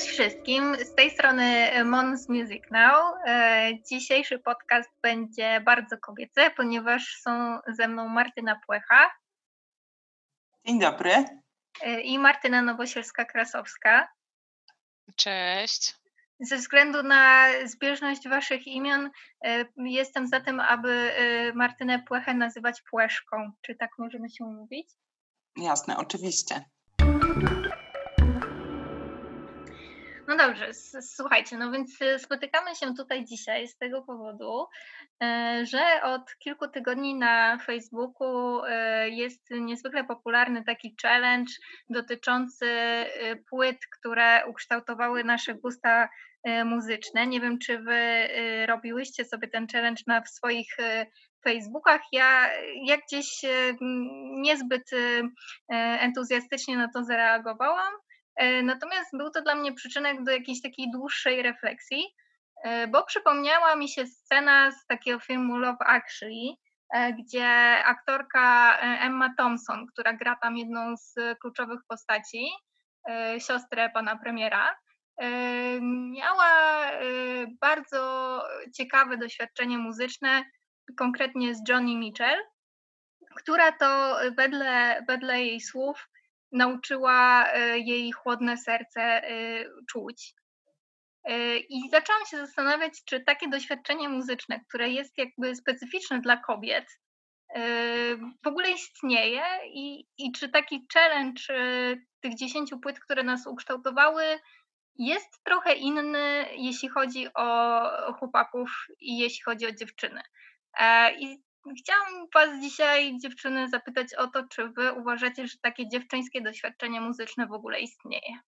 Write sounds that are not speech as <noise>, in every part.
Cześć wszystkim, z tej strony Mons Music Now. E, dzisiejszy podcast będzie bardzo kobiecy, ponieważ są ze mną Martyna Płecha. Dzień dobry. E, I Martyna Nowosielska-Krasowska. Cześć. Ze względu na zbieżność waszych imion e, jestem za tym, aby Martynę Płechę nazywać Płeszką. Czy tak możemy się mówić? Jasne, oczywiście. No dobrze, słuchajcie, no więc y, spotykamy się tutaj dzisiaj z tego powodu, e, że od kilku tygodni na Facebooku e, jest niezwykle popularny taki challenge dotyczący płyt, które ukształtowały nasze gusta e, muzyczne. Nie wiem, czy wy robiłyście sobie ten challenge na swoich Facebookach. Ja, ja gdzieś niezbyt entuzjastycznie na to zareagowałam. E, natomiast był to dla mnie przyczynek do jakiejś takiej dłuższej refleksji, e, bo przypomniała mi się scena z takiego filmu Love Actually, e, gdzie aktorka Emma Thompson, która gra tam jedną z kluczowych postaci, siostrę pana premiera, miała bardzo ciekawe doświadczenie muzyczne, konkretnie z Johnny Mitchell, która to wedle, wedle jej słów nauczyła e, jej chłodne serce e, czuć. E, I zaczęłam się zastanawiać, czy takie doświadczenie muzyczne, które jest jakby specyficzne dla kobiet, w ogóle istnieje i, i czy taki challenge tych dziesięciu płyt, które nas ukształtowały, jest trochę inny, jeśli chodzi o chłopaków i jeśli chodzi o dziewczyny. I Chciałam Was dzisiaj, dziewczyny, zapytać o to, czy Wy uważacie, że takie dziewczyńskie doświadczenie muzyczne w ogóle istnieje?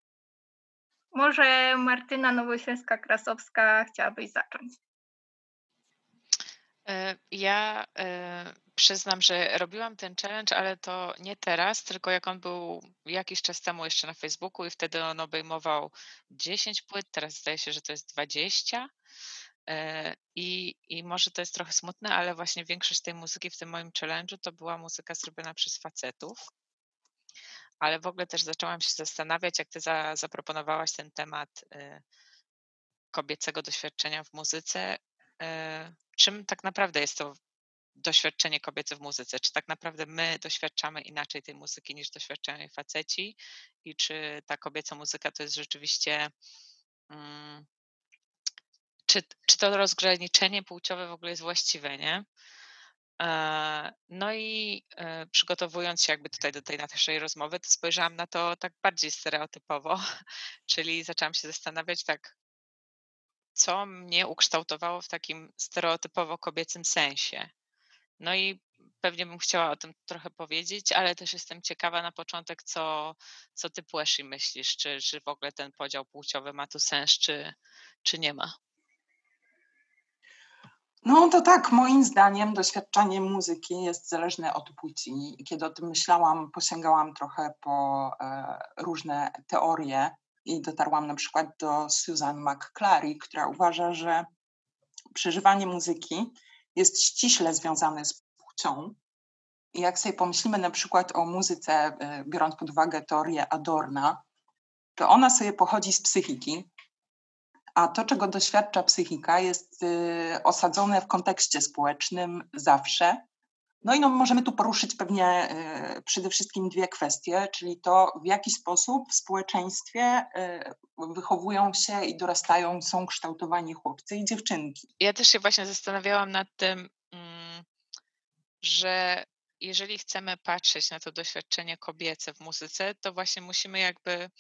Może Martyna Nowoślęska-Krasowska chciałabyś zacząć? E, ja e, przyznam, że robiłam ten challenge, ale to nie teraz, tylko jak on był jakiś czas temu jeszcze na Facebooku i wtedy on obejmował 10 płyt, teraz zdaje się, że to jest 20. E, I, I może to jest trochę smutne, ale właśnie większość tej muzyki w tym moim challenge'u to była muzyka zrobiona przez facetów. Ale w ogóle też zaczęłam się zastanawiać, jak ty za, zaproponowałaś ten temat y, kobiecego doświadczenia w muzyce, y, czym tak naprawdę jest to doświadczenie kobiece w muzyce? Czy tak naprawdę my doświadczamy inaczej tej muzyki niż doświadczają jej faceci? I czy ta kobieca muzyka to jest rzeczywiście mm, czy, czy to rozgraniczenie płciowe w ogóle jest właściwe, nie? E, no i e, przygotowując się jakby tutaj do tej naszej rozmowy, to spojrzałam na to tak bardziej stereotypowo, <laughs> czyli zaczęłam się zastanawiać tak, co mnie ukształtowało w takim stereotypowo kobiecym sensie. No i pewnie bym chciała o tym trochę powiedzieć, ale też jestem ciekawa na początek, co, co ty Płeszy myślisz, czy, czy w ogóle ten podział płciowy ma tu sens, czy, czy nie ma. No to tak, moim zdaniem doświadczenie muzyki jest zależne od płci. Kiedy o tym myślałam, posięgałam trochę po e, różne teorie i dotarłam na przykład do Susan McClary, która uważa, że przeżywanie muzyki jest ściśle związane z płcią. I jak sobie pomyślimy na przykład o muzyce, e, biorąc pod uwagę teorię Adorna, to ona sobie pochodzi z psychiki, a to, czego doświadcza psychika, jest y, osadzone w kontekście społecznym zawsze. No i no, możemy tu poruszyć pewnie y, przede wszystkim dwie kwestie, czyli to, w jaki sposób w społeczeństwie y, wychowują się i dorastają, są kształtowani chłopcy i dziewczynki. Ja też się właśnie zastanawiałam nad tym, mm, że jeżeli chcemy patrzeć na to doświadczenie kobiece w muzyce, to właśnie musimy jakby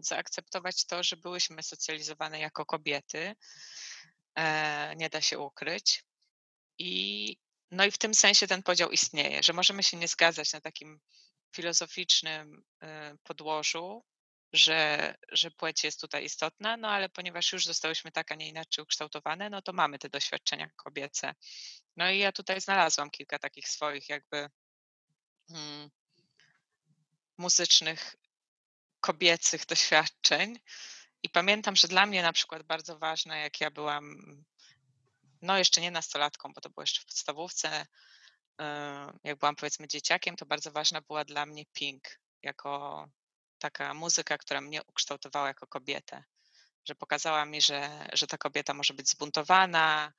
zaakceptować to, że byłyśmy socjalizowane jako kobiety. E, nie da się ukryć. I, no i w tym sensie ten podział istnieje, że możemy się nie zgadzać na takim filozoficznym e, podłożu, że, że płeć jest tutaj istotna, no ale ponieważ już zostałyśmy tak, a nie inaczej ukształtowane, no to mamy te doświadczenia kobiece. No i ja tutaj znalazłam kilka takich swoich jakby hmm, muzycznych kobiecych doświadczeń. I pamiętam, że dla mnie na przykład bardzo ważne, jak ja byłam, no jeszcze nie nastolatką, bo to było jeszcze w podstawówce, jak byłam powiedzmy dzieciakiem, to bardzo ważna była dla mnie Pink jako taka muzyka, która mnie ukształtowała jako kobietę, że pokazała mi, że, że ta kobieta może być zbuntowana,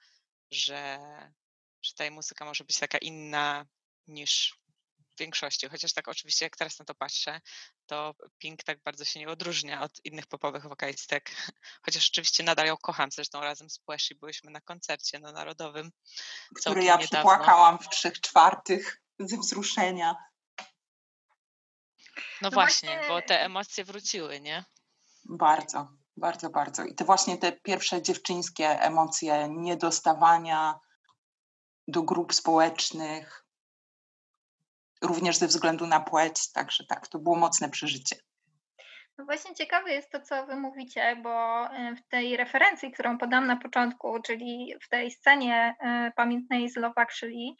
że, że ta muzyka może być taka inna niż w większości. Chociaż tak oczywiście, jak teraz na to patrzę, to Pink tak bardzo się nie odróżnia od innych popowych wokalistek. <laughs> Chociaż oczywiście nadal ją kocham. Zresztą razem z Płeszy byłyśmy na koncercie na Narodowym. Który ja niedawno. przypłakałam w trzech czwartych ze wzruszenia. No, no właśnie, właśnie, bo te emocje wróciły, nie? Bardzo, bardzo, bardzo. I te właśnie te pierwsze dziewczyńskie emocje niedostawania do grup społecznych, również ze względu na płeć, także tak, to było mocne przeżycie. No właśnie ciekawe jest to, co wy mówicie, bo e, w tej referencji, którą podam na początku, czyli w tej scenie e, pamiętnej z Love Actually,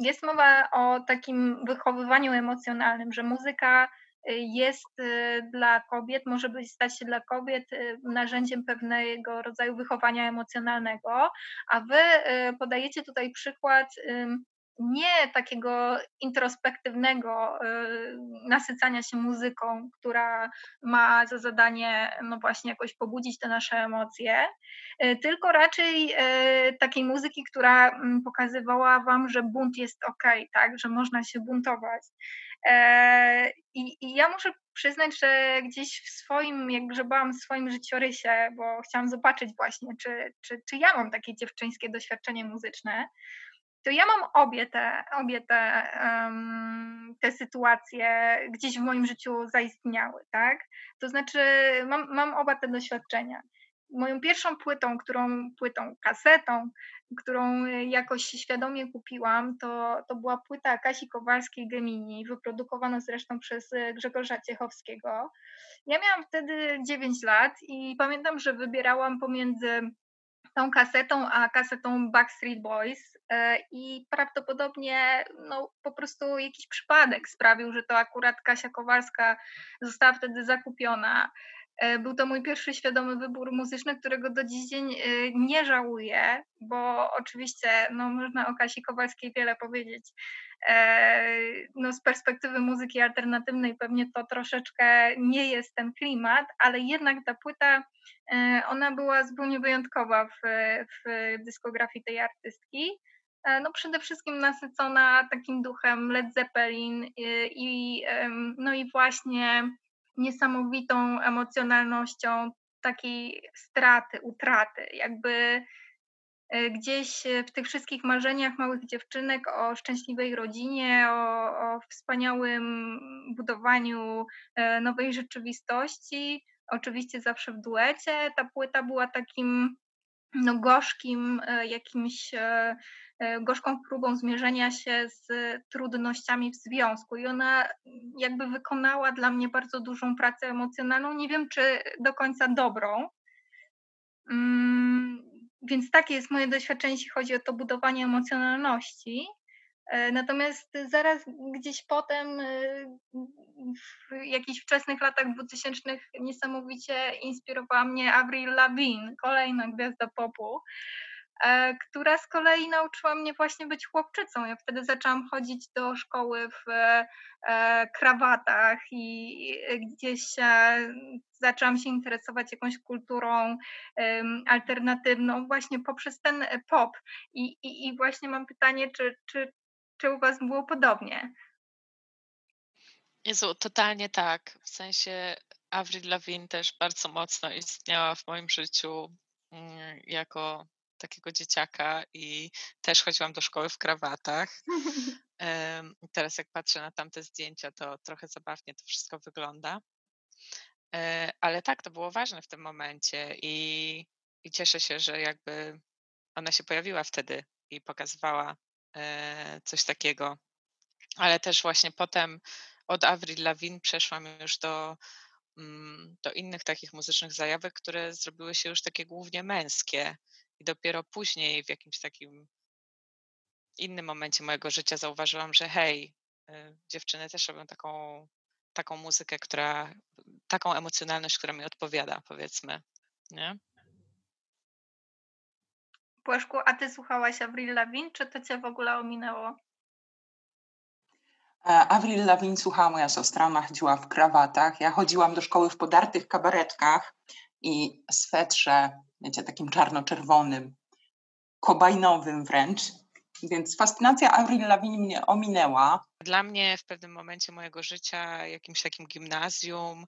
jest mowa o takim wychowywaniu emocjonalnym, że muzyka jest dla kobiet, może być stać się dla kobiet narzędziem pewnego rodzaju wychowania emocjonalnego, a wy podajecie tutaj przykład nie takiego introspektywnego y, nasycania się muzyką, która ma za zadanie, no właśnie, jakoś pobudzić te nasze emocje, y, tylko raczej y, takiej muzyki, która mm, pokazywała Wam, że bunt jest ok, tak, że można się buntować. E, I, I, ja muszę przyznać, że gdzieś w swoim, jak grzebałam w swoim życiorysie, bo chciałam zobaczyć właśnie, czy, czy, czy ja mam takie dziewczyńskie doświadczenie muzyczne, to ja mam obie te, obie te, um, te sytuacje gdzieś w moim życiu zaistniały, tak? To znaczy mam, mam oba te doświadczenia. Moją pierwszą płytą, którą płytą, kasetą, którą jakoś świadomie kupiłam, to, to była płyta Kasi Kowalskiej Gemini, wyprodukowana zresztą przez Grzegorza Ciechowskiego. Ja miałam wtedy 9 lat i pamiętam, że wybierałam pomiędzy tą kasetą, a kasetą Backstreet Boys e, i prawdopodobnie no, po prostu jakiś przypadek sprawił, że to akurat Kasia Kowalska została wtedy zakupiona. E, był to mój pierwszy świadomy wybór muzyczny, którego do dziś dzień e, nie żałuję, bo oczywiście no, można o Kasi Kowalskiej wiele powiedzieć. No, z perspektywy muzyki alternatywnej pewnie to troszeczkę nie jest ten klimat, ale jednak ta płyta E, ona była zupełnie wyjątkowa w, w dyskografii tej artystki. E, no przede wszystkim nasycona takim duchem Led Zeppelin i, i, no i właśnie niesamowitą emocjonalnością takiej straty, utraty, jakby e, gdzieś w tych wszystkich marzeniach małych dziewczynek o szczęśliwej rodzinie, o, o wspaniałym budowaniu nowej rzeczywistości, oczywiście zawsze w duecie. Ta płyta była takim no, gorzkim e, jakimś e, e, gorzką próbą zmierzenia się z trudnościami w związku i ona jakby wykonała dla mnie bardzo dużą pracę emocjonalną, nie wiem czy do końca dobrą. Mm, więc takie jest moje doświadczenie, jeśli chodzi o to budowanie emocjonalności. E, natomiast zaraz gdzieś potem, e, w jakichś wczesnych latach 2000 niesamowicie inspirowała mnie Avril Lavigne, kolejna gwiazda popu, e, która z kolei nauczyła mnie właśnie być chłopczycą. Ja wtedy zaczęłam chodzić do szkoły w krawatach i gdzieś zaczęłam się interesować jakąś kulturą alternatywną właśnie poprzez ten pop. I, i, i właśnie mam pytanie, czy, czy czy u Was było podobnie? Jezu, totalnie tak. W sensie Avril Lavigne też bardzo mocno istniała w moim życiu mm, jako takiego dzieciaka i też chodziłam do szkoły w krawatach. <laughs> Teraz jak patrzę na tamte zdjęcia, to trochę zabawnie to wszystko wygląda. E, ale tak, to było ważne w tym momencie i, i cieszę się, że jakby ona się pojawiła wtedy i pokazywała coś takiego. Ale też właśnie potem od Avril Lavigne przeszłam już do, mm, do innych takich muzycznych zajawek, które zrobiły się już takie głównie męskie. I dopiero później w jakimś takim innym momencie mojego życia zauważyłam, że hej, y, dziewczyny też robią taką, taką muzykę, która, taką emocjonalność, która mi odpowiada, powiedzmy. Nie? Płaszku, a ty słuchałaś Avril Lavigne, czy to cię w ogóle ominęło? Avril Lavigne słuchała moja siostra, ona chodziła w krawatach. Ja chodziłam do szkoły w podartych kabaretkach i swetrze, wiecie, takim czarno-czerwonym, kobajnowym wręcz. Więc fascynacja Avril Lavigne mnie ominęła. Dla mnie w pewnym momencie mojego życia, jakimś takim gimnazjum,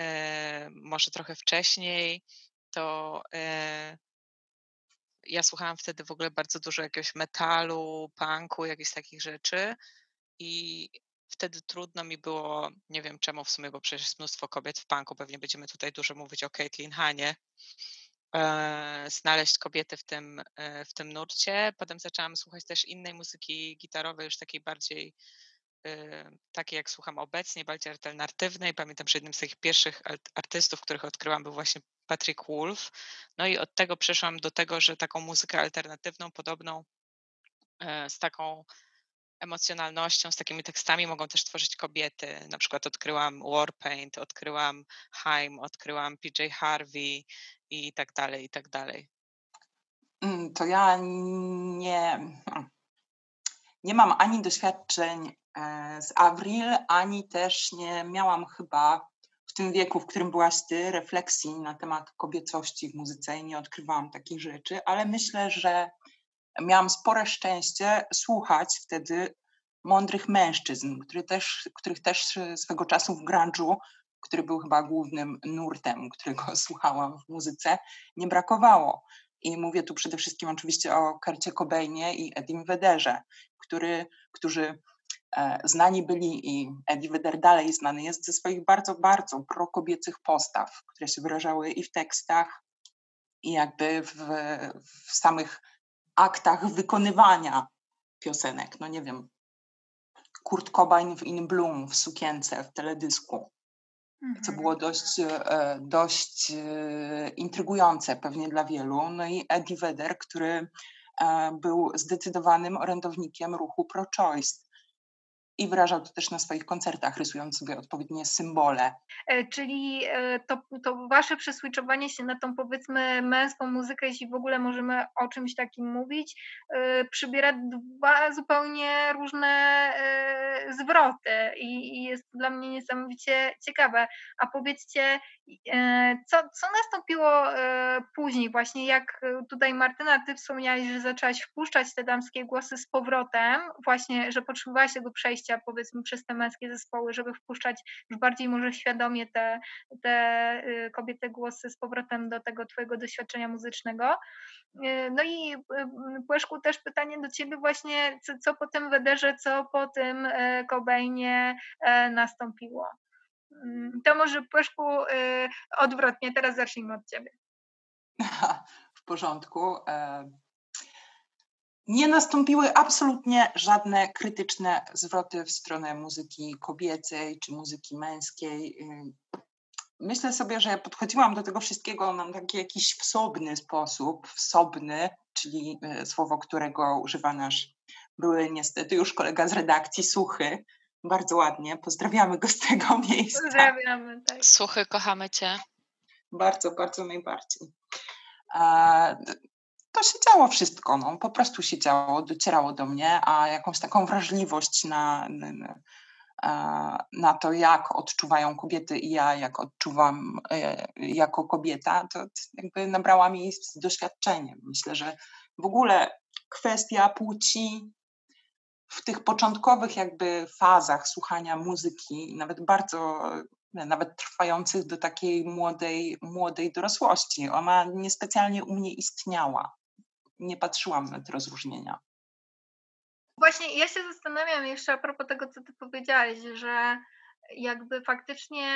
e, może trochę wcześniej, to e, ja słuchałam wtedy w ogóle bardzo dużo jakiegoś metalu, punku, jakichś takich rzeczy i wtedy trudno mi było, nie wiem czemu w sumie, bo przecież jest mnóstwo kobiet w punku, pewnie będziemy tutaj dużo mówić o Caitlin Hanie, e, znaleźć kobiety w tym, e, w tym nurcie. Potem zaczęłam słuchać też innej muzyki gitarowej, już takiej bardziej takiej jak słucham obecnie, bardziej alternatywnej. Pamiętam, że jednym z tych pierwszych artystów, których odkryłam był właśnie Patrick Wolf. No i od tego przeszłam do tego, że taką muzykę alternatywną, podobną z taką emocjonalnością, z takimi tekstami mogą też tworzyć kobiety. Na przykład odkryłam Warpaint, odkryłam Haim, odkryłam PJ Harvey i tak dalej, i tak dalej. Mm, to ja nie, nie mam ani doświadczeń e, z Avril, ani też nie miałam chyba w tym wieku, w którym byłaś ty, refleksji na temat kobiecości w muzyce i nie odkrywałam takich rzeczy, ale myślę, że miałam spore szczęście słuchać wtedy mądrych mężczyzn, który też, których też swego czasu w grunge'u, który był chyba głównym nurtem, którego <laughs> słuchałam w muzyce, nie brakowało. I mówię tu przede wszystkim oczywiście o Kercie Cobainie i Edim Wederze, który, którzy e, znani byli i Eddie Vedder dalej znany jest ze swoich bardzo, bardzo prokobiecych postaw, które się wyrażały i w tekstach, i jakby w, w samych aktach wykonywania piosenek. No nie wiem, Kurt Cobain w In Bloom w sukience, w teledysku, co było mhm. dość, e, dość e, intrygujące pewnie dla wielu. No i Eddie Vedder, który e, był zdecydowanym orędownikiem ruchu pro-choice i wyrażał to też na swoich koncertach, rysując sobie odpowiednie symbole. E, czyli e, to, to wasze przeswitchowanie się na tą powiedzmy męską muzykę, jeśli w ogóle możemy o czymś takim mówić, e, przybiera dwa zupełnie różne zwroty i, i jest dla mnie niesamowicie ciekawe. A powiedzcie, co, co nastąpiło później właśnie, jak tutaj Martyna, ty wspomniałaś, że zaczęłaś wpuszczać te damskie głosy z powrotem, właśnie, że potrzebowałaś tego przejścia przejścia powiedzmy przez te męskie zespoły, żeby wpuszczać już bardziej może świadomie te, te y, kobiete głosy z powrotem do tego twojego doświadczenia muzycznego. Y, no i y, Płeszku też pytanie do ciebie właśnie, co, co po tym Wederze, co po tym Kobejnie nastąpiło? Mm, to może Płeszku odwrotnie, teraz zacznijmy od ciebie. <laughs> W porządku. Nie nastąpiły absolutnie żadne krytyczne zwroty w stronę muzyki kobiecej czy muzyki męskiej. Myślę sobie, że podchodziłam do tego wszystkiego na taki jakiś wsobny sposób, wsobny, czyli e, słowo, którego używa nasz były niestety już kolega z redakcji Suchy. Bardzo ładnie, pozdrawiamy go z tego <laughs> miejsca. Pozdrawiamy, tak. Suchy, kochamy Cię. Bardzo, bardzo najbardziej to się działo wszystko, no, po prostu się działo, docierało do mnie, a jakąś taką wrażliwość na, na, na to, jak odczuwają kobiety i ja, jak odczuwam e, jako kobieta, to jakby nabrała mi z doświadczeniem. Myślę, że w ogóle kwestia płci w tych początkowych jakby fazach słuchania muzyki, nawet bardzo, nawet trwających do takiej młodej, młodej dorosłości, ona niespecjalnie u mnie istniała nie patrzyłam na te rozróżnienia. Właśnie ja się zastanawiam jeszcze a propos tego, co ty powiedziałeś, że jakby faktycznie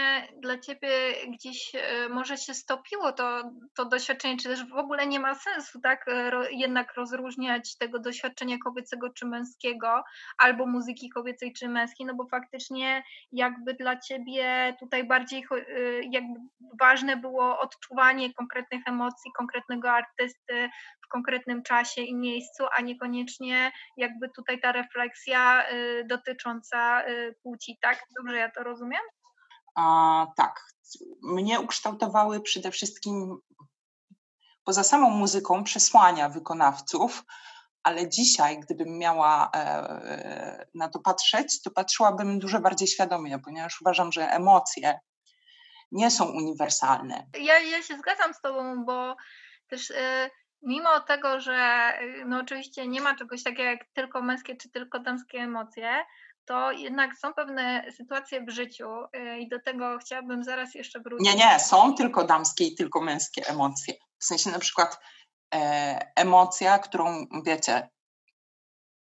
dla ciebie gdzieś e, może się stopiło to, to doświadczenie, czy też w ogóle nie ma sensu, tak, e, jednak rozróżniać tego doświadczenia kobiecego czy męskiego, albo muzyki kobiecej czy męskiej, no bo faktycznie jakby dla ciebie tutaj bardziej e, jakby ważne było odczuwanie konkretnych emocji, konkretnego artysty konkretnym czasie i miejscu, a niekoniecznie jakby tutaj ta refleksja dotycząca płci, tak? Dobrze ja to rozumiem? A, tak. Mnie ukształtowały przede wszystkim poza samą muzyką przesłania wykonawców, ale dzisiaj, gdybym miała e, na to patrzeć, to patrzyłabym dużo bardziej świadomie, ponieważ uważam, że emocje nie są uniwersalne. Ja, ja się zgadzam z Tobą, bo też e, mimo tego, że e, no oczywiście nie ma czegoś takiego jak tylko męskie czy tylko damskie emocje, to jednak są pewne sytuacje w życiu i do tego chciałabym zaraz jeszcze wrócić. Nie, nie, są tylko damskie i tylko męskie emocje. W sensie na przykład E, emocja, którą wiecie,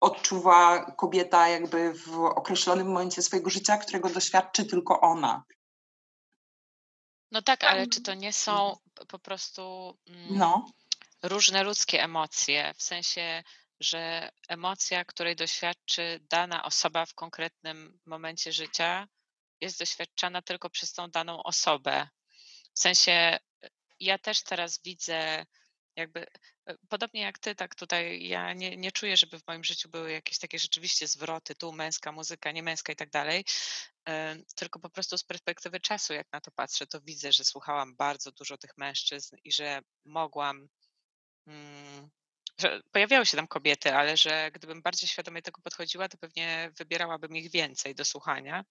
odczuwa kobieta jakby w określonym momencie swojego życia, którego doświadczy tylko ona. No tak, ale czy to nie są po prostu mm, no. Różne ludzkie emocje, w sensie, że emocja, której doświadczy dana osoba w konkretnym momencie życia, jest doświadczana tylko przez tą daną osobę. W sensie, ja też teraz widzę jakby e, podobnie jak ty, tak tutaj ja nie, nie czuję, żeby w moim życiu były jakieś takie rzeczywiście zwroty, tu męska muzyka, nie męska i tak dalej, e, tylko po prostu z perspektywy czasu, jak na to patrzę, to widzę, że słuchałam bardzo dużo tych mężczyzn i że mogłam, że pojawiały się tam kobiety, ale że gdybym bardziej świadomie tego podchodziła, to pewnie wybierałabym ich więcej do słuchania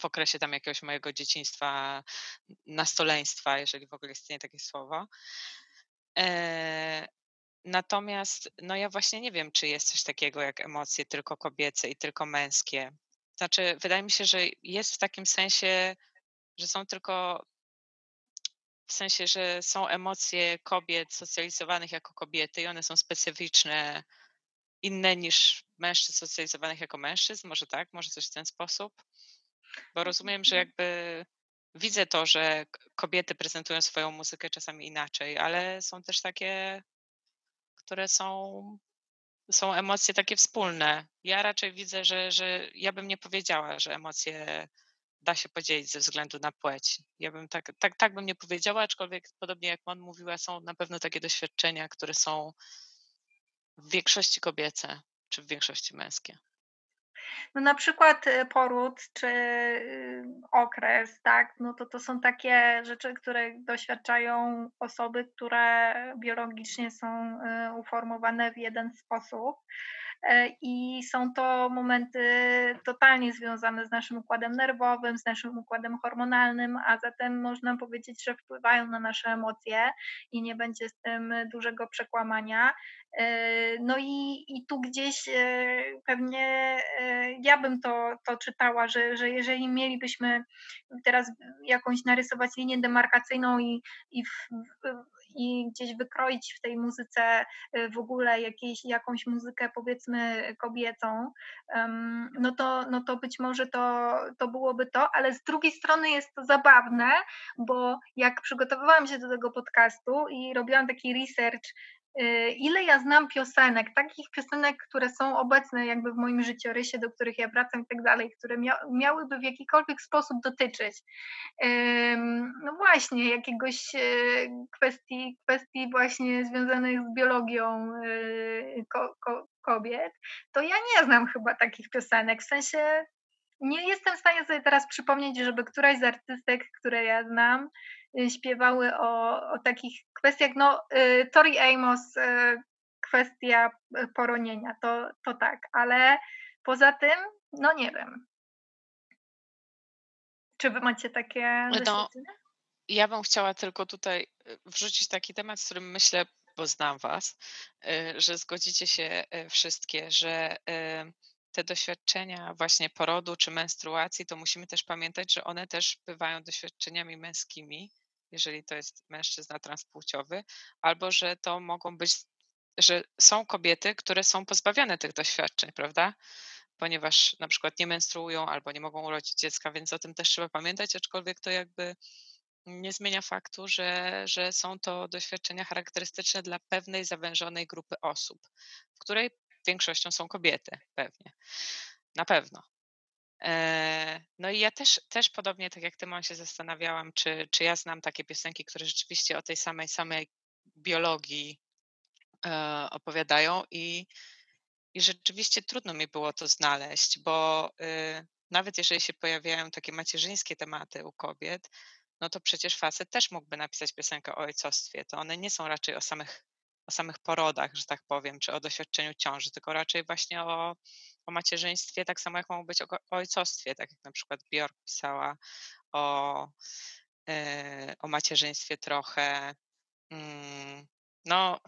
w okresie tam jakiegoś mojego dzieciństwa, nastoleństwa, jeżeli w ogóle istnieje takie słowo. E, natomiast no ja właśnie nie wiem, czy jest coś takiego jak emocje tylko kobiece i tylko męskie. Znaczy, wydaje mi się, że jest w takim sensie, że są tylko w sensie, że są emocje kobiet socjalizowanych jako kobiety i one są specyficzne, inne niż mężczyzn socjalizowanych jako mężczyzn, może tak, może coś w ten sposób. Bo rozumiem, że jakby widzę to, że kobiety prezentują swoją muzykę czasami inaczej, ale są też takie, które są, są emocje takie wspólne. Ja raczej widzę, że, że ja bym nie powiedziała, że emocje da się podzielić ze względu na płeć. Ja bym tak, tak, tak bym nie powiedziała, aczkolwiek podobnie jak on mówiła, są na pewno takie doświadczenia, które są w większości kobiece, czy w większości męskie. No na przykład y, poród czy y, okres, tak, no to to są takie rzeczy, które doświadczają osoby, które biologicznie są y, uformowane w jeden sposób. E, i są to momenty totalnie związane z naszym układem nerwowym, z naszym układem hormonalnym, a zatem można powiedzieć, że wpływają na nasze emocje i nie będzie z tym dużego przekłamania. E, no i, i tu gdzieś e, pewnie ja bym to, to czytała, że, że jeżeli mielibyśmy teraz jakąś narysować linię demarkacyjną i, i w, i gdzieś wykroić w tej muzyce w ogóle jakieś, jakąś muzykę powiedzmy kobiecą, no to, no to być może to, to byłoby to, ale z drugiej strony jest to zabawne, bo jak przygotowywałam się do tego podcastu i robiłam taki research Y, ile ja znam piosenek, takich piosenek, które są obecne jakby w moim życiorysie, do których ja wracam i tak dalej, które mia miałyby w jakikolwiek sposób dotyczyć no właśnie jakiegoś y, kwestii, kwestii właśnie związanych z biologią y, ko ko kobiet, to ja nie znam chyba takich piosenek, w sensie nie jestem w stanie sobie teraz przypomnieć, żeby któraś z artystek, które ja znam, Y, śpiewały o, o takich kwestiach, no y, Tori Amos, y, kwestia poronienia, to, to tak, ale poza tym, no nie wiem. Czy wy macie takie no, Ja bym chciała tylko tutaj wrzucić taki temat, z którym myślę, bo znam was, że zgodzicie się wszystkie, że te doświadczenia właśnie porodu czy menstruacji, to musimy też pamiętać, że one też bywają doświadczeniami męskimi jeżeli to jest mężczyzna transpłciowy, albo że to mogą być, że są kobiety, które są pozbawione tych doświadczeń, prawda? Ponieważ na przykład nie menstruują albo nie mogą urodzić dziecka, więc o tym też trzeba pamiętać, aczkolwiek to jakby nie zmienia faktu, że, że są to doświadczenia charakterystyczne dla pewnej zawężonej grupy osób, w której większością są kobiety, pewnie. Na pewno. E, no i ja też, też podobnie tak jak ty, Mon, się zastanawiałam, czy, czy ja znam takie piosenki, które rzeczywiście o tej samej, samej biologii e, opowiadają i, i rzeczywiście trudno mi było to znaleźć, bo y, nawet jeżeli się pojawiają takie macierzyńskie tematy u kobiet, no to przecież facet też mógłby napisać piosenkę o ojcostwie. To one nie są raczej o samych o samych porodach, że tak powiem, czy o doświadczeniu ciąży, tylko raczej właśnie o, o macierzyństwie, tak samo jak mogą być o, o ojcostwie, tak jak na przykład Bjork pisała o, e, o macierzyństwie trochę. Mm, no,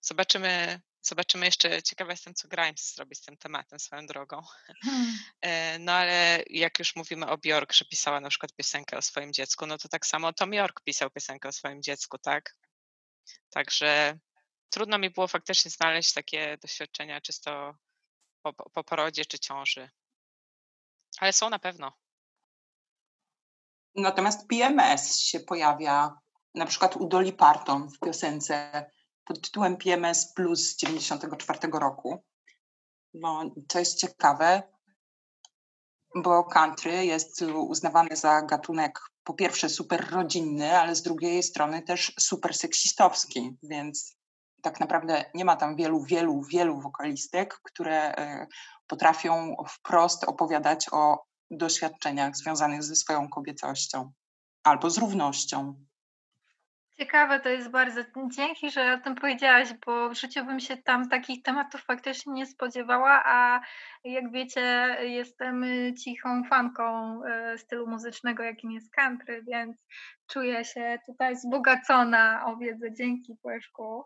zobaczymy, zobaczymy jeszcze, ciekawa jestem, co Grimes zrobi z tym tematem swoją drogą. Hmm. E, no ale jak już mówimy o Bjork, że pisała na przykład piosenkę o swoim dziecku, no to tak samo Tom York pisał piosenkę o swoim dziecku, tak? Także trudno mi było faktycznie znaleźć takie doświadczenia czysto po, po porodzie czy ciąży. Ale są na pewno. Natomiast PMS się pojawia na przykład u Dolly Parton w piosence pod tytułem PMS Plus z 94 roku. Bo to jest ciekawe, bo country jest uznawany za gatunek po pierwsze super rodzinny, ale z drugiej strony też super seksistowski, więc tak naprawdę nie ma tam wielu, wielu, wielu wokalistek, które e, potrafią wprost opowiadać o doświadczeniach związanych ze swoją kobiecością albo z równością. Ciekawe to jest bardzo. Dzięki, że o tym powiedziałaś, bo w życiu bym się tam takich tematów faktycznie nie spodziewała, a jak wiecie, jestem cichą fanką e, stylu muzycznego, jakim jest country, więc czuję się tutaj wzbogacona o wiedzę. Dzięki, Płeszku.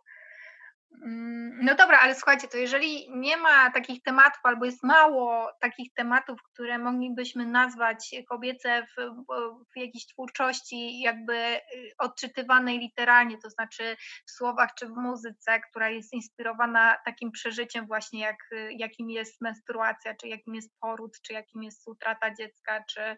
Mm, no dobra, ale słuchajcie, to jeżeli nie ma takich tematów, albo jest mało takich tematów, które moglibyśmy nazwać kobiece w, w jakiejś twórczości, jakby y, odczytywanej literalnie, to znaczy w słowach czy w muzyce, która jest inspirowana takim przeżyciem, właśnie jak, y, jakim jest menstruacja, czy jakim jest poród, czy jakim jest utrata dziecka, czy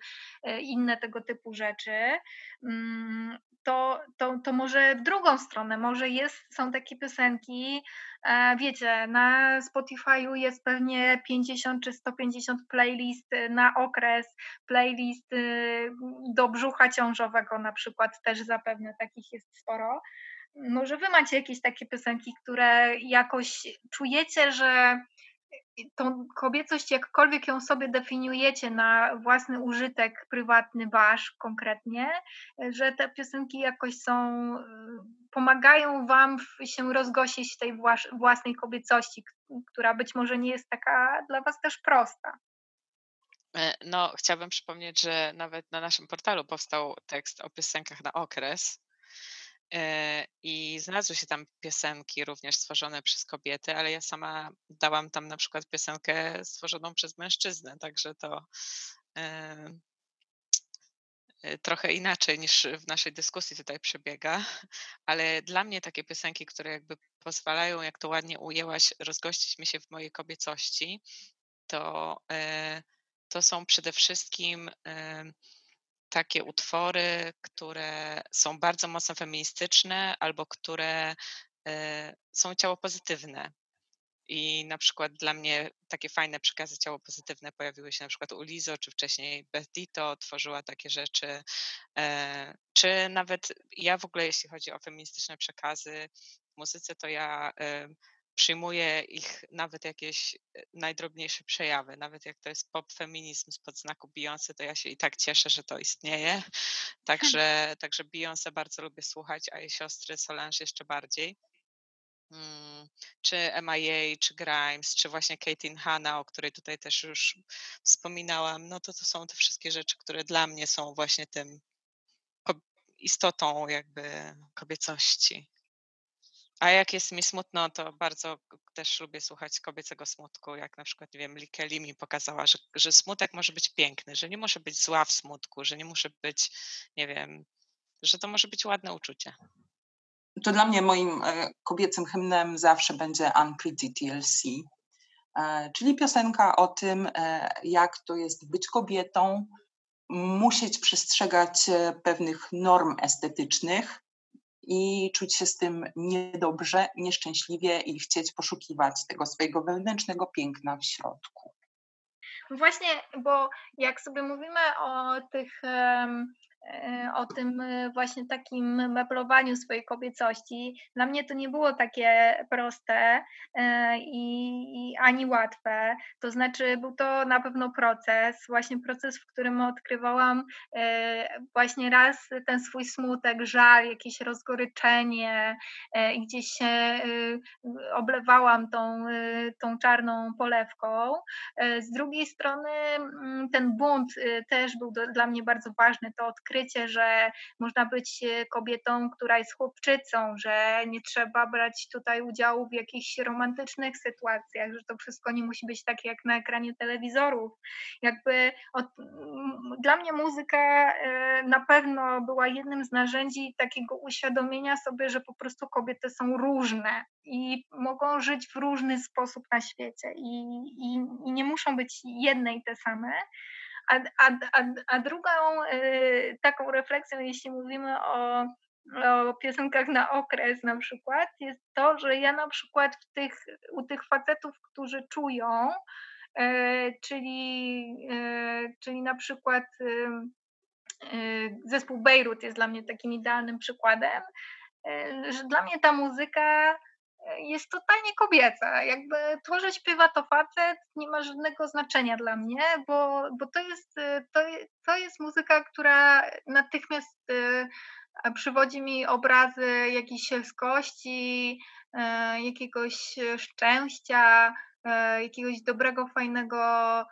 y, inne tego typu rzeczy, mm, to, to, to może drugą stronę, może jest, są takie piosenki, e, wiecie, na Spotify'u jest pewnie 50 czy 150 playlist na okres, playlist y, do brzucha ciążowego na przykład, też zapewne takich jest sporo. Może wy macie jakieś takie piosenki, które jakoś czujecie, że tą kobiecość, jakkolwiek ją sobie definiujecie na własny użytek prywatny, wasz konkretnie, że te piosenki jakoś są, pomagają wam się rozgosić tej własnej kobiecości, która być może nie jest taka dla was też prosta. E, no, chciałabym przypomnieć, że nawet na naszym portalu powstał tekst o piosenkach na okres, E, I znalazły się tam piosenki również stworzone przez kobiety, ale ja sama dałam tam na przykład piosenkę stworzoną przez mężczyznę, także to e, e, trochę inaczej niż w naszej dyskusji tutaj przebiega, <laughs> ale dla mnie takie piosenki, które jakby pozwalają, jak to ładnie ujęłaś, rozgościć mi się w mojej kobiecości, to, to są przede wszystkim takie utwory, które są bardzo mocno feministyczne albo które e, są ciało pozytywne. I na przykład dla mnie takie fajne przekazy ciało pozytywne pojawiły się na przykład u Lizo, czy wcześniej Beth Dito tworzyła takie rzeczy, e, czy nawet ja w ogóle, jeśli chodzi o feministyczne przekazy w muzyce, to ja przyjmuję ich nawet jakieś e, najdrobniejsze przejawy, nawet jak to jest pop feminizm spod znaku Beyoncé, to ja się i tak cieszę, że to istnieje. <laughs> Także, także Beyoncé bardzo lubię słuchać, a jej siostry Solange jeszcze bardziej. Hmm, czy MIA, czy Grimes, czy właśnie Katie Hanna, o której tutaj też już wspominałam, no to to są te wszystkie rzeczy, które dla mnie są właśnie tym istotą jakby kobiecości. A jak jest mi smutno, to bardzo też lubię słuchać kobiecego smutku, jak na przykład, nie wiem, Likeli mi pokazała, że, że smutek może być piękny, że nie muszę być zła w smutku, że nie muszę być, nie wiem, że to może być ładne uczucie. To dla mnie moim e, kobiecym hymnem zawsze będzie Unpretty TLC, e, czyli piosenka o tym, e, jak to jest być kobietą, musieć przestrzegać pewnych norm estetycznych, i czuć się z tym niedobrze, nieszczęśliwie i chcieć poszukiwać tego swojego wewnętrznego piękna w środku. Właśnie, bo jak sobie mówimy o tych um, o tym e, właśnie takim meblowaniu swojej kobiecości. Dla mnie to nie było takie proste e, i, i, ani łatwe. To znaczy, był to na pewno proces, właśnie proces, w którym odkrywałam właśnie raz ten swój smutek, żal, jakieś rozgoryczenie i gdzieś się oblewałam tą, tą czarną polewką. Z drugiej strony mm, ten bunt też był do, dla mnie bardzo ważny, to odkrycie odkrycie, że można być e, kobietą, która jest chłopczycą, że nie trzeba brać tutaj udziału w jakichś romantycznych sytuacjach, że to wszystko nie musi być takie jak na ekranie telewizorów. Jakby od, dla mnie muzyka e, na pewno była jednym z narzędzi takiego uświadomienia sobie, że po prostu kobiety są różne i mogą żyć w różny sposób na świecie i, i, i nie muszą być jedne i te same. A, a, a, a drugą y, taką refleksją, jeśli mówimy o, o piosenkach na okres na przykład, jest to, że ja na przykład w tych, u tych facetów, którzy czują, y, czyli, y, czyli na przykład zespół Beirut jest dla mnie takim idealnym przykładem, że dla mnie ta muzyka jest totalnie kobieca. Jakby to, że śpiewa to facet, nie ma żadnego znaczenia dla mnie, bo, bo to, jest, to, to jest muzyka, która natychmiast y, przywodzi mi obrazy jakiejś sielskości, y, jakiegoś szczęścia, y, jakiegoś dobrego, fajnego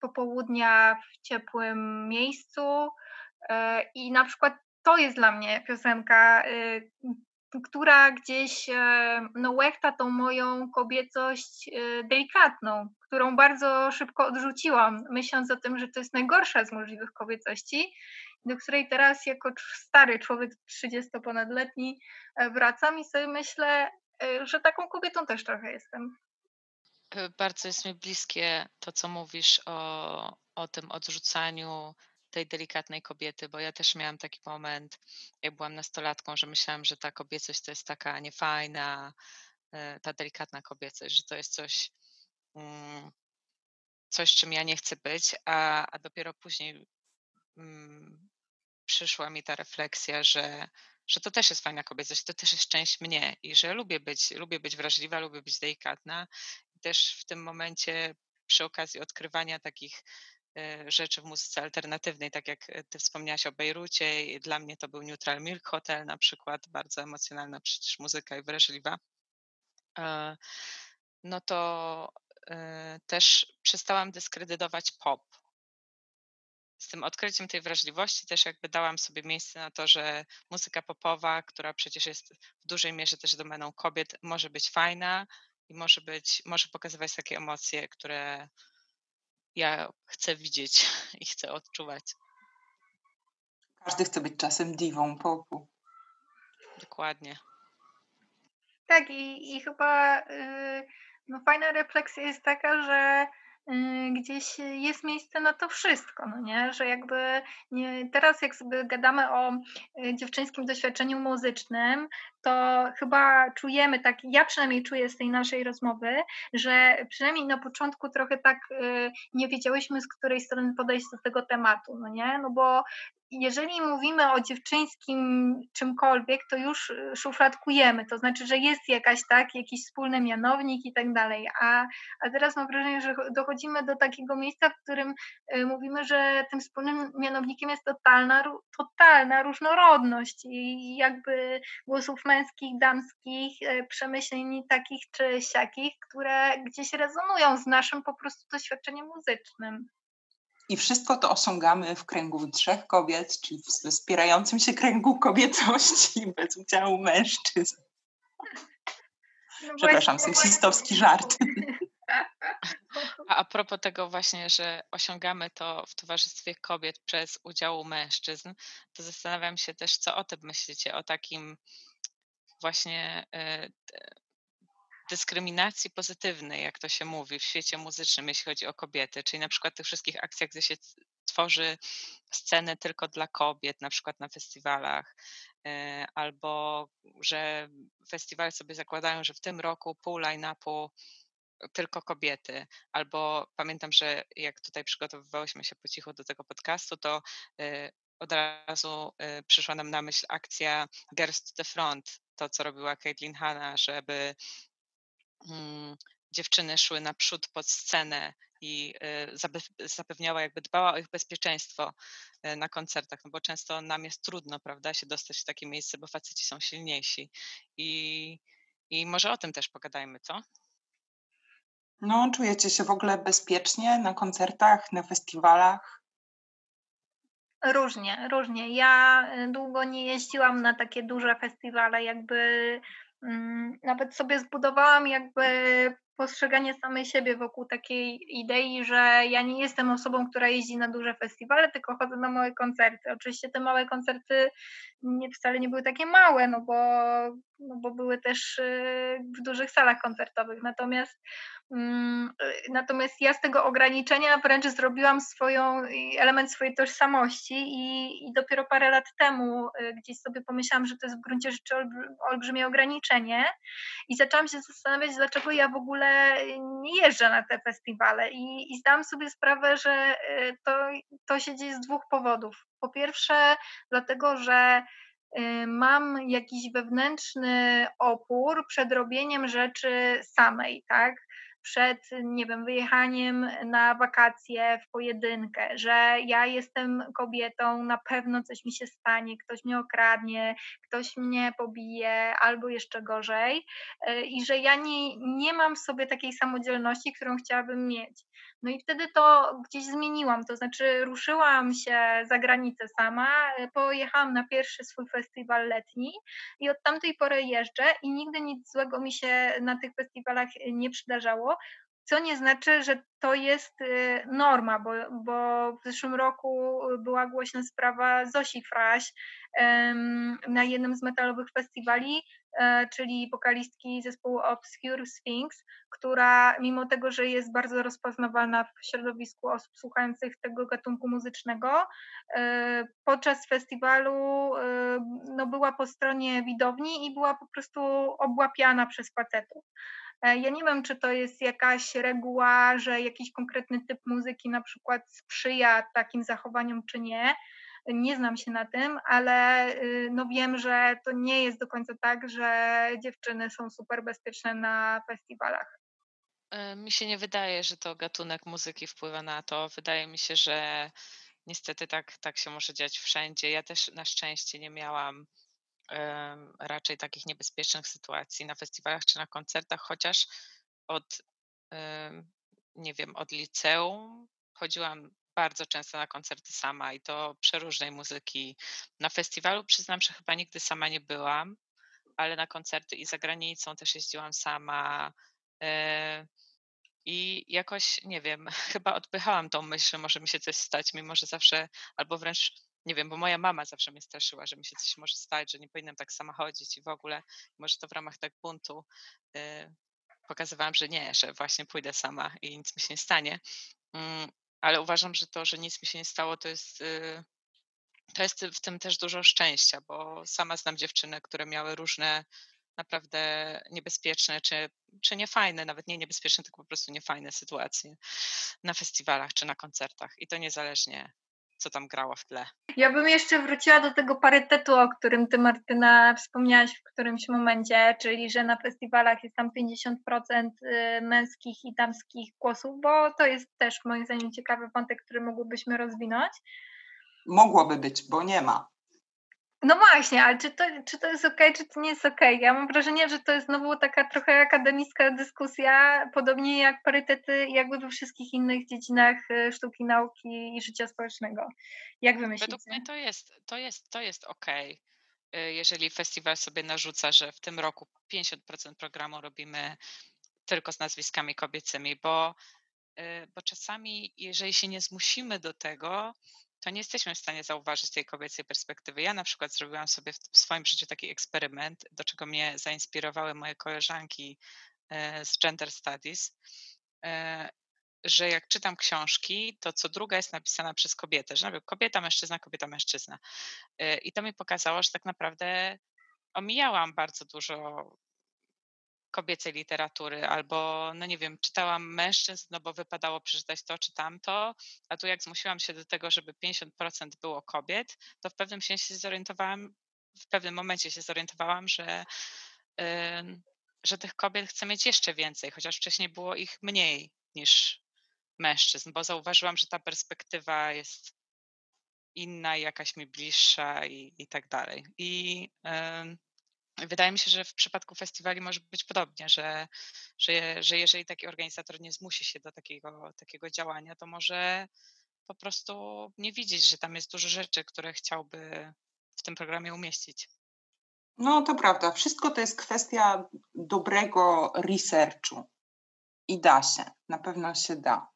popołudnia w ciepłym miejscu. I na przykład to jest dla mnie piosenka, która gdzieś e, no, łechta tą moją kobiecość e, delikatną, którą bardzo szybko odrzuciłam, myśląc o tym, że to jest najgorsza z możliwych kobiecości, do której teraz jako stary człowiek 30-ponadletni e, wracam i sobie myślę, że taką kobietą też trochę jestem. Bardzo jest mi bliskie to, co mówisz o, o tym odrzucaniu tej delikatnej kobiety, bo ja też miałam taki moment, jak byłam nastolatką, że myślałam, że ta kobiecość to jest taka niefajna, e, ta delikatna kobiecość, że to jest coś, mm, coś czym ja nie chcę być, a, a dopiero później mm, przyszła mi ta refleksja, że, że to też jest fajna kobiecość, to też jest część mnie i że lubię być, lubię być wrażliwa, lubię być delikatna. I też w tym momencie przy okazji odkrywania takich rzeczy w muzyce alternatywnej, tak jak e, ty wspomniałaś o Bejrucie, dla mnie to był Neutral Milk Hotel na przykład, bardzo emocjonalna przecież muzyka i wrażliwa. E, no to też przestałam dyskredytować pop. Z tym odkryciem tej wrażliwości też jakby dałam sobie miejsce na to, że muzyka popowa, która przecież jest w dużej mierze też domeną kobiet, może być fajna i może być, może pokazywać takie emocje, które ja chcę widzieć <laughs> i chcę odczuwać. Każdy chce być czasem diwą popu. Dokładnie. Tak, i, i chyba yy, no, fajna refleksja jest taka, że gdzieś jest miejsce na to wszystko, no nie? Że jakby nie, teraz jak sobie gadamy o y, dziewczyńskim doświadczeniu muzycznym, to chyba czujemy tak, ja przynajmniej czuję z tej naszej rozmowy, że przynajmniej na początku trochę tak y, nie wiedziałyśmy z której strony podejść do tego tematu, no nie? No bo jeżeli mówimy o dziewczyńskim czymkolwiek, to już y, szufladkujemy, to znaczy, że jest jakaś tak, jakiś wspólny mianownik i tak dalej, a, a teraz mam wrażenie, że dochodzimy do takiego miejsca, w którym y, mówimy, że tym wspólnym mianownikiem jest totalna, totalna różnorodność i jakby głosów męskich, damskich, y, przemyśleń takich czy siakich, które gdzieś rezonują z naszym po prostu doświadczeniem muzycznym. I wszystko to osiągamy w kręgu trzech kobiet, czyli w wspierającym się kręgu kobiecości <laughs> bez udziału mężczyzn. No Przepraszam, seksistowski żart. <laughs> A, a propos tego właśnie, że osiągamy to w towarzystwie kobiet przez udział mężczyzn, to zastanawiam się też, co o tym myślicie, o takim właśnie e, dyskryminacji pozytywnej, jak to się mówi w świecie muzycznym, jeśli chodzi o kobiety, czyli na przykład tych wszystkich akcjach, gdzie się tworzy sceny tylko dla kobiet, na przykład na festiwalach, e, albo że festiwale sobie zakładają, że w tym roku pół line-upu tylko kobiety. Albo pamiętam, że jak tutaj przygotowywałyśmy się po cichu do tego podcastu, to e, od razu y, przyszła nam na myśl akcja Girls to the Front, to co robiła Caitlin Hanna, żeby dziewczyny szły naprzód pod scenę i y, zapewniała, jakby dbała o ich bezpieczeństwo y, na koncertach, no bo często nam jest trudno, prawda, się dostać w takie miejsce, bo faceci są silniejsi. I, i może o tym też pogadajmy, co? No, czujecie się w ogóle bezpiecznie na koncertach, na festiwalach? Różnie, różnie. Ja y, długo nie jeździłam na takie duże festiwale, jakby mm, nawet sobie zbudowałam jakby postrzeganie samej siebie wokół takiej idei, że ja nie jestem osobą, która jeździ na duże festiwale, tylko chodzę na małe koncerty. Oczywiście te małe koncerty nie, wcale nie były takie małe, no bo, no bo były też y, w dużych salach koncertowych. Natomiast Mm, y, natomiast ja z tego ograniczenia wręcz zrobiłam swoją, element swojej tożsamości i, i, dopiero parę lat temu y, gdzieś sobie pomyślałam, że to jest w gruncie rzeczy olbrzymie ograniczenie i zaczęłam się zastanawiać, dlaczego ja w ogóle nie jeżdżę na te festiwale i, i sobie sprawę, że y, to, to się dzieje z dwóch powodów. Po pierwsze, dlatego, że mam jakiś wewnętrzny opór przed robieniem rzeczy samej, tak? Przed, nie wiem, wyjechaniem na wakacje w pojedynkę, że ja jestem kobietą, na pewno coś mi się stanie, ktoś mnie okradnie, ktoś mnie pobije, albo jeszcze gorzej, e, i że ja nie, nie mam w sobie takiej samodzielności, którą chciałabym mieć. No i wtedy to gdzieś zmieniłam, to znaczy ruszyłam się za granicę sama, e, pojechałam na pierwszy swój festiwal letni i od tamtej pory jeżdżę i nigdy nic złego mi się na tych festiwalach nie przydarzało, co nie znaczy, że to jest y, norma, bo, bo w zeszłym roku była głośna sprawa Zosi Fraś na jednym z metalowych festiwali, e, czyli wokalistki zespołu Obscure Sphinx, która mimo tego, że jest bardzo rozpoznawalna w środowisku osób słuchających tego gatunku muzycznego, e, podczas festiwalu e, no, była po stronie widowni i była po prostu obłapiana przez facetów. E, ja nie wiem, czy to jest jakaś reguła, że jakiś konkretny typ muzyki na przykład sprzyja takim zachowaniom, czy nie. Nie znam się na tym, ale y, no wiem, że to nie jest do końca tak, że dziewczyny są super bezpieczne na festiwalach. E, mi się nie wydaje, że to gatunek muzyki wpływa na to. Wydaje mi się, że niestety tak, tak się może dziać wszędzie. Ja też na szczęście nie miałam raczej takich niebezpiecznych sytuacji na festiwalach czy na koncertach, chociaż od, nie wiem, od liceum chodziłam bardzo często na koncerty sama i to przeróżnej muzyki. Na festiwalu przyznam, że chyba nigdy sama nie byłam, ale na koncerty i za granicą też jeździłam sama. E, I jakoś, nie wiem, <laughs> chyba odpychałam tą myśl, że może mi się coś stać, mimo że zawsze, albo wręcz nie wiem, bo moja mama zawsze mnie straszyła, że mi się coś może stać, że nie powinnam tak sama chodzić i w ogóle, może to w ramach tak buntu yy, pokazywałam, że nie, że właśnie pójdę sama i nic mi się nie stanie. Yy, ale uważam, że to, że nic mi się nie stało, to jest, yy, to jest w tym też dużo szczęścia, bo sama znam dziewczyny, które miały różne naprawdę niebezpieczne, czy, czy niefajne, nawet nie niebezpieczne, tylko po prostu niefajne sytuacje na festiwalach czy na koncertach. I to niezależnie co tam grało w tle. Ja bym jeszcze wróciła do tego parytetu, o którym ty Martyna wspomniałaś w którymś momencie, czyli że na festiwalach jest tam 50% y, męskich i damskich głosów, bo to jest też moim zdaniem ciekawy wątek, który mogłybyśmy rozwinąć. Mogłoby być, bo nie ma. No właśnie, ale czy to, czy to jest ok, czy to nie jest ok? Ja mam wrażenie, że to jest znowu taka trochę akademicka dyskusja, podobnie jak parytety jakby we wszystkich innych dziedzinach y, sztuki, nauki i życia społecznego. Jak wy myślicie? Według mnie to jest, to jest, to jest ok, jeżeli festiwal sobie narzuca, że w tym roku 50% programu robimy tylko z nazwiskami kobiecymi, bo, y, bo czasami, jeżeli się nie zmusimy do tego, to nie jesteśmy w stanie zauważyć tej kobiecej perspektywy. Ja na przykład zrobiłam sobie w swoim życiu taki eksperyment, do czego mnie zainspirowały moje koleżanki e, z Gender Studies, e, że jak czytam książki, to co druga jest napisana przez kobietę, że kobieta, mężczyzna, kobieta, mężczyzna. E, I to mi pokazało, że tak naprawdę omijałam bardzo dużo kobiecej literatury, albo, no nie wiem, czytałam mężczyzn, no bo wypadało przeczytać to czy tamto, a tu jak zmusiłam się do tego, żeby 50% było kobiet, to w pewnym sensie się zorientowałam, w pewnym momencie się zorientowałam, że, yy, że tych kobiet chcę mieć jeszcze więcej, chociaż wcześniej było ich mniej niż mężczyzn, bo zauważyłam, że ta perspektywa jest inna, jakaś mi bliższa i, i tak dalej. I yy, wydaje mi się, że w przypadku festiwali może być podobnie, że, że, że jeżeli taki organizator nie zmusi się do takiego, takiego działania, to może po prostu nie widzieć, że tam jest dużo rzeczy, które chciałby w tym programie umieścić. No to prawda. Wszystko to jest kwestia dobrego researchu. I da się. Na pewno się da.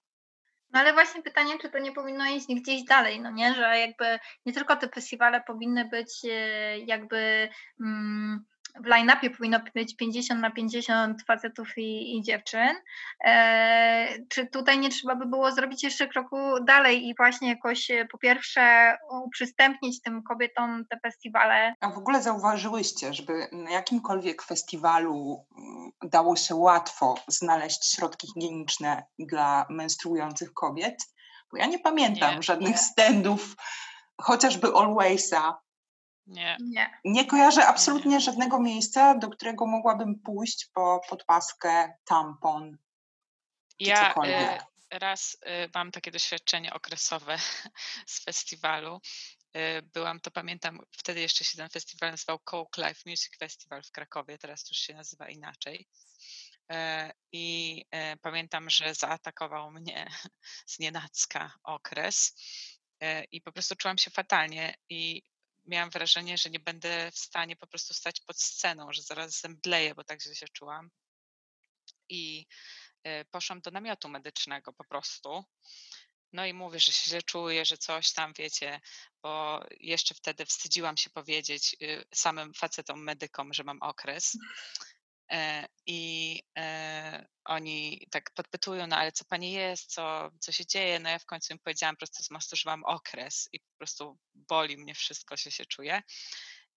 No ale właśnie pytanie, czy to nie powinno iść gdzieś dalej, no nie, że jakby nie tylko te festiwale powinny być e, jakby mm, w line-upie powinno być 50 na 50 facetów i, i dziewczyn. E, czy tutaj nie trzeba by było zrobić jeszcze kroku dalej i właśnie jakoś e, po pierwsze uprzystępnić tym kobietom te festiwale? A w ogóle zauważyłyście, żeby na jakimkolwiek festiwalu mm, dało się łatwo znaleźć środki higieniczne dla menstruujących kobiet? Bo ja nie pamiętam nie, żadnych nie. standów, chociażby Alwaysa, nie. Nie, nie kojarzę absolutnie nie. żadnego miejsca, do którego mogłabym pójść po podpaskę, tampon. Ja y, raz y, mam takie doświadczenie okresowe <laughs> z festiwalu. Y, byłam, to pamiętam, wtedy jeszcze się ten festiwal nazywał Coke Life Music Festival w Krakowie, teraz już się nazywa inaczej. I pamiętam, że zaatakował mnie <laughs> z nienacka okres i po prostu czułam się fatalnie i miałam wrażenie, że nie będę w stanie po prostu stać pod sceną, że zaraz zemdleję, bo tak źle się czułam. I e, poszłam do namiotu medycznego po prostu. No i mówię, że się źle czuję, że coś tam, wiecie, bo jeszcze wtedy wstydziłam się powiedzieć y, samym facetom medykom, że mam okres. E, I e, oni tak podpytują, no ale co pani jest, co, co się dzieje? No ja w końcu im powiedziałam po prostu, że mam okres i po prostu boli mnie wszystko, się się czuję.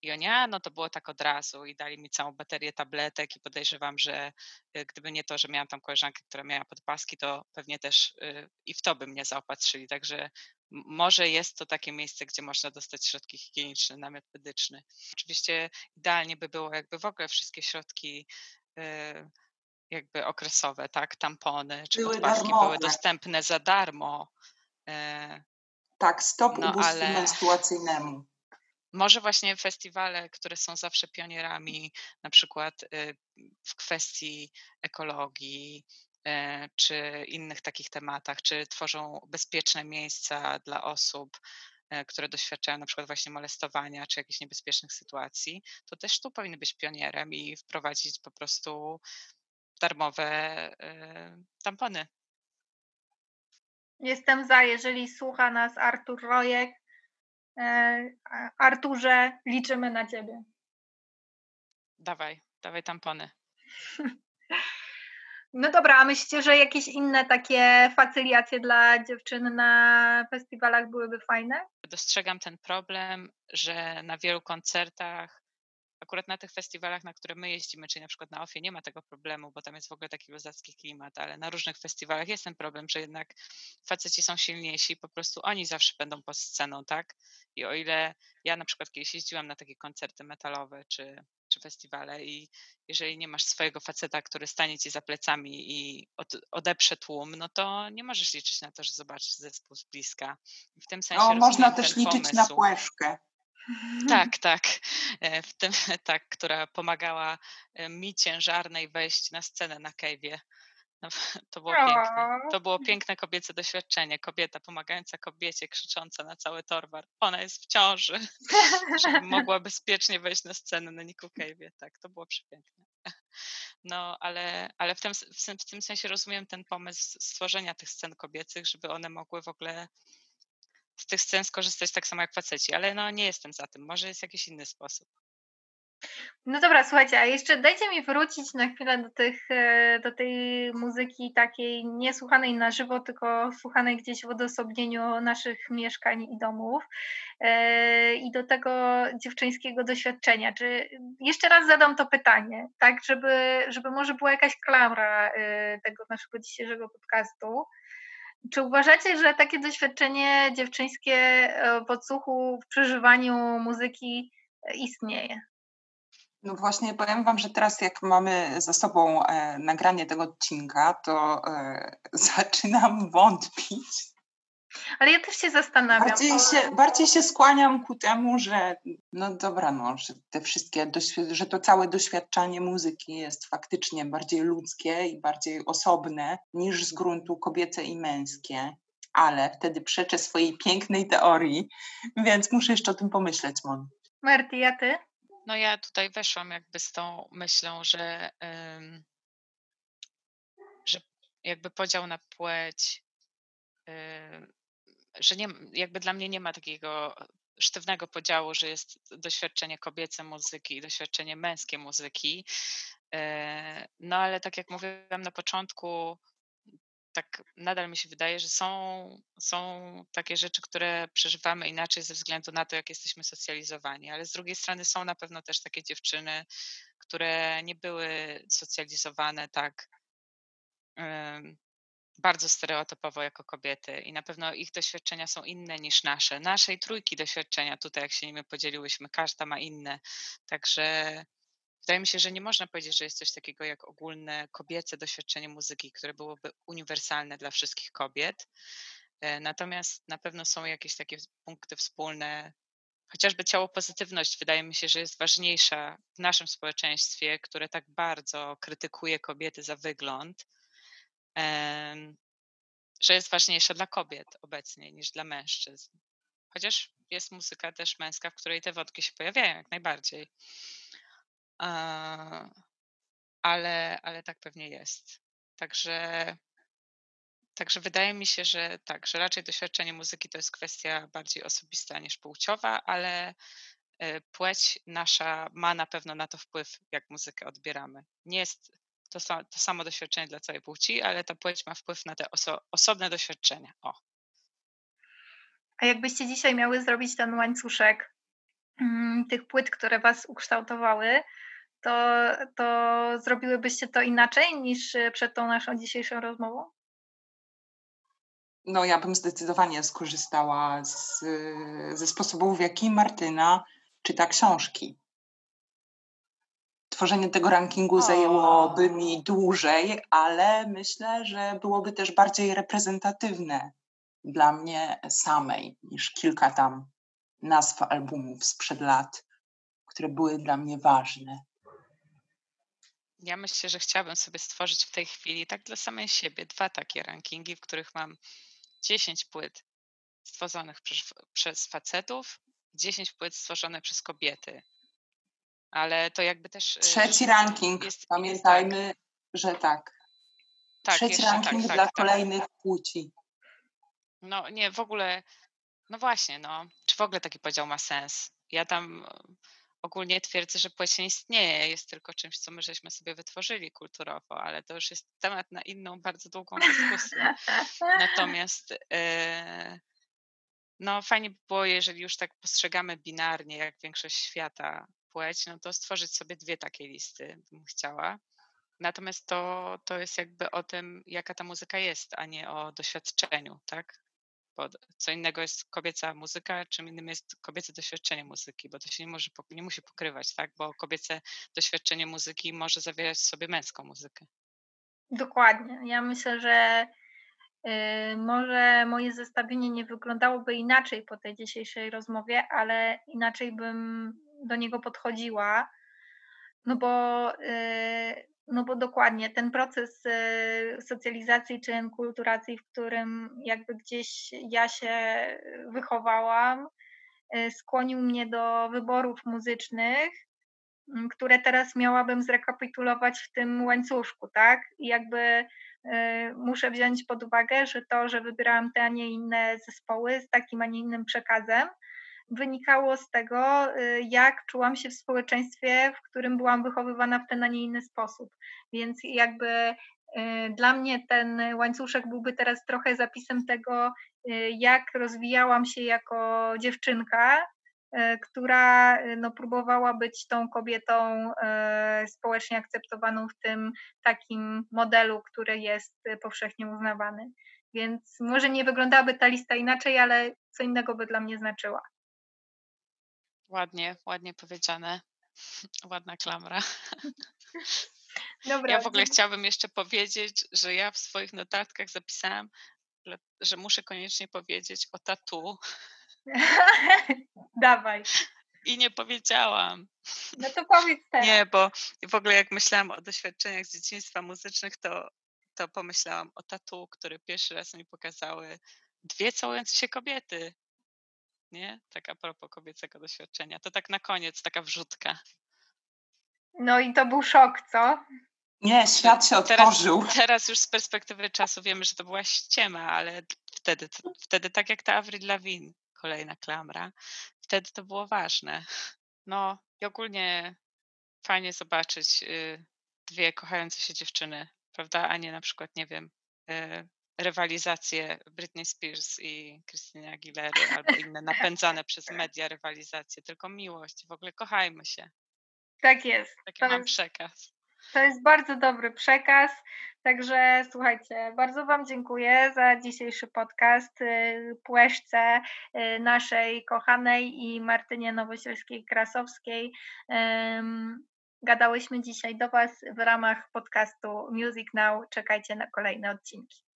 I oni, a no to było tak od razu i dali mi całą baterię tabletek i podejrzewam, że y, gdyby nie to, że miałam tam koleżankę, która miała podpaski, to pewnie też y, i w to by mnie zaopatrzyli. Także może jest to takie miejsce, gdzie można dostać środki higieniczne, namiot medyczny. Oczywiście idealnie by było, jakby w ogóle wszystkie środki y, jakby okresowe, tak, tampony czy były podpaski darmowe. były dostępne za darmo. Tak, stop no, ubóstwu ale... menstruacyjnemu. Może właśnie festiwale, które są zawsze pionierami, na przykład y, w kwestii ekologii, e, czy innych takich tematach, czy tworzą bezpieczne miejsca dla osób, e, które doświadczają na przykład właśnie molestowania, czy jakichś niebezpiecznych sytuacji, to też tu powinny być pionierem i wprowadzić po prostu darmowe e, tampony. Jestem za, jeżeli słucha nas Artur Rojek, Arturze, liczymy na ciebie. Dawaj, dawaj tampony. <laughs> No dobra, a myślicie, że jakieś inne takie facyliacje dla dziewczyn na festiwalach byłyby fajne? Dostrzegam ten problem, że na wielu koncertach akurat na tych festiwalach, na które my jeździmy, czyli na przykład na OFIE, nie ma tego problemu, bo tam jest w ogóle taki luzacki klimat, ale na różnych festiwalach jest ten problem, że jednak faceci są silniejsi, po prostu oni zawsze będą pod sceną, tak? I o ile ja na przykład kiedyś jeździłam na takie koncerty metalowe czy, czy festiwale i jeżeli nie masz swojego faceta, który stanie ci za plecami i od, odeprze tłum, no to nie możesz liczyć na to, że zobaczysz zespół z bliska. W tym sensie no, można też liczyć pomysł. na płeszkę. Tak, <laughs> tak. E, w tym, <laughs> tak, która pomagała e, mi ciężarnej wejść na scenę na Cave'ie. No, <laughs> to było piękne. To było piękne kobiece doświadczenie. Kobieta pomagająca kobiecie, krzycząca na cały torwar. Ona jest w ciąży, żeby mogła bezpiecznie wejść na scenę na Niku Cave'ie. Tak, to było przepiękne. No, ale, ale w, tym, w tym sensie rozumiem ten pomysł stworzenia tych scen kobiecych, żeby one mogły w ogóle z tych scen skorzystać tak samo jak faceci, ale no nie jestem za tym. Może jest jakiś inny sposób. No dobra, słuchajcie, a jeszcze dajcie mi wrócić na chwilę do, tych, e, do tej muzyki takiej nie słuchanej na żywo, tylko słuchanej gdzieś w odosobnieniu naszych mieszkań i domów e, i do tego dziewczyńskiego doświadczenia. Czy jeszcze raz zadam to pytanie, tak, żeby, żeby może była jakaś klamra e, tego naszego dzisiejszego podcastu. Czy uważacie, że takie doświadczenie dziewczyńskie podsłuchu w przeżywaniu muzyki istnieje? No właśnie powiem Wam, że teraz jak mamy za sobą e, nagranie tego odcinka, to e, <laughs> zaczynam wątpić. Ale ja też się zastanawiam. Bardziej, się, bardziej się skłaniam ku temu, że no dobra, no, że te wszystkie, że to całe doświadczanie muzyki jest faktycznie bardziej ludzkie i bardziej osobne niż z gruntu kobiece i męskie. Ale wtedy przeczę swojej pięknej teorii, więc muszę jeszcze o tym pomyśleć, Mon. Marty, ja ty? No ja tutaj weszłam jakby z tą myślą, że, że jakby podział na płeć, że nie, jakby dla mnie nie ma takiego sztywnego podziału, że jest doświadczenie kobiece muzyki i doświadczenie męskie muzyki. E, no ale tak jak mówiłam na początku, tak nadal mi się wydaje, że są, są takie rzeczy, które przeżywamy inaczej ze względu na to, jak jesteśmy socjalizowani, ale z drugiej strony są na pewno też takie dziewczyny, które nie były socjalizowane tak bardzo stereotypowo jako kobiety i na pewno ich doświadczenia są inne niż nasze. Naszej trójki doświadczenia tutaj, jak się nimi podzieliłyśmy, każda ma inne. Także Wydaje mi się, że nie można powiedzieć, że jest coś takiego jak ogólne kobiece doświadczenie muzyki, które byłoby uniwersalne dla wszystkich kobiet. E, natomiast na pewno są jakieś takie punkty wspólne, chociażby ciało pozytywność wydaje mi się, że jest ważniejsza w naszym społeczeństwie, które tak bardzo krytykuje kobiety za wygląd, że jest ważniejsza dla kobiet obecnie niż dla mężczyzn. Chociaż jest muzyka też męska, w której te wodki się pojawiają jak najbardziej ale, ale tak pewnie jest. Także, także wydaje mi się, że tak, że raczej doświadczenie muzyki to jest kwestia bardziej osobista niż płciowa, ale e, płeć nasza ma na pewno na to wpływ, jak muzykę odbieramy. Nie jest to, to samo doświadczenie dla całej płci, ale ta płeć ma wpływ na te oso osobne doświadczenia. O. A jakbyście dzisiaj miały zrobić ten łańcuszek mm, tych płyt, które Was ukształtowały, to, to zrobiłybyście to inaczej niż e, przed tą naszą dzisiejszą rozmową? No, ja bym zdecydowanie skorzystała z, ze sposobów, w jaki Martyna czyta książki. Tworzenie tego rankingu zajęłoby mi dłużej, ale myślę, że byłoby też bardziej reprezentatywne dla mnie samej niż kilka tam nazw albumów sprzed lat, które były dla mnie ważne. Ja myślę, że chciałabym sobie stworzyć w tej chwili, tak dla samej siebie, dwa takie rankingi, w których mam 10 płyt stworzonych przez, przez facetów, 10 płyt stworzone przez kobiety. Ale to jakby też. E, Trzeci ranking. Jest, Pamiętajmy, jest tak. że tak. tak Trzeci tak, ranking tak, dla tak, kolejnych płci. No nie, w ogóle. No właśnie, no. Czy w ogóle taki podział ma sens? Ja tam ogólnie twierdzę, że płeć nie istnieje, jest tylko czymś, co my żeśmy sobie wytworzyli kulturowo, ale to już jest temat na inną, bardzo długą dyskusję. <laughs> Natomiast yy, no fajnie by było, jeżeli już tak postrzegamy binarnie, jak większość świata płeć, no to stworzyć sobie dwie takie listy bym chciała. Natomiast to, to jest jakby o tym, jaka ta muzyka jest, a nie o doświadczeniu, tak? bo co innego jest kobieca muzyka, czym innym jest kobiece doświadczenie muzyki, bo to się nie, może, nie musi pokrywać, tak? Bo kobiece doświadczenie muzyki może zawierać w sobie męską muzykę. Dokładnie. Ja myślę, że y, może moje zestawienie nie wyglądałoby inaczej po tej dzisiejszej rozmowie, ale inaczej bym do niego podchodziła. No bo y, no bo dokładnie ten proces y, socjalizacji czy enkulturacji, w którym jakby gdzieś ja się wychowałam, y, skłonił mnie do wyborów muzycznych, mm, które teraz miałabym zrekapitulować w tym łańcuszku, tak? I jakby muszę wziąć pod uwagę, że to, że wybierałam te, a nie inne zespoły z takim, a nie innym przekazem, wynikało z tego, jak czułam się w społeczeństwie, w którym byłam wychowywana w ten, a nie inny sposób. Więc jakby dla mnie ten łańcuszek byłby teraz trochę zapisem tego, jak rozwijałam się jako dziewczynka, która no, próbowała być tą kobietą społecznie akceptowaną w tym takim modelu, który jest powszechnie uznawany. Więc może nie wyglądałaby ta lista inaczej, ale co innego by dla mnie znaczyła. Ładnie, ładnie powiedziane. <laughs> Ładna klamra. Dobra, ja w ogóle chciałabym jeszcze powiedzieć, że ja w swoich notatkach zapisałam, że muszę koniecznie powiedzieć o tatu. <laughs> Dawaj. I nie powiedziałam. No to powiedz <laughs> teraz. Nie, bo w ogóle jak myślałam o doświadczeniach z dzieciństwa muzycznych, to to pomyślałam o tatu, który pierwszy raz mi pokazały dwie całujące się kobiety. Nie? Tak a propos kobiecego doświadczenia. To tak na koniec, taka wrzutka. No i to był szok, co? Nie, świat się otworzył. Teraz, teraz już z perspektywy czasu wiemy, że to była ściema, ale wtedy, wtedy tak jak ta Avril Lavigne, kolejna klamra, wtedy to było ważne. No i ogólnie fajnie zobaczyć y, dwie kochające się dziewczyny prawda, a nie na przykład, nie wiem, e, rywalizacje Britney Spears i Christina Aguilera albo inne napędzane przez media rywalizacje, tylko miłość. W ogóle kochajmy się. Tak jest. Taki to mam jest, przekaz. To jest bardzo dobry przekaz. Także słuchajcie, bardzo Wam dziękuję za dzisiejszy podcast. Y, Płeszce y, naszej kochanej i Martynie Nowosielskiej-Krasowskiej. Gadałyśmy dzisiaj do Was w ramach podcastu Music Now. Czekajcie na kolejne odcinki.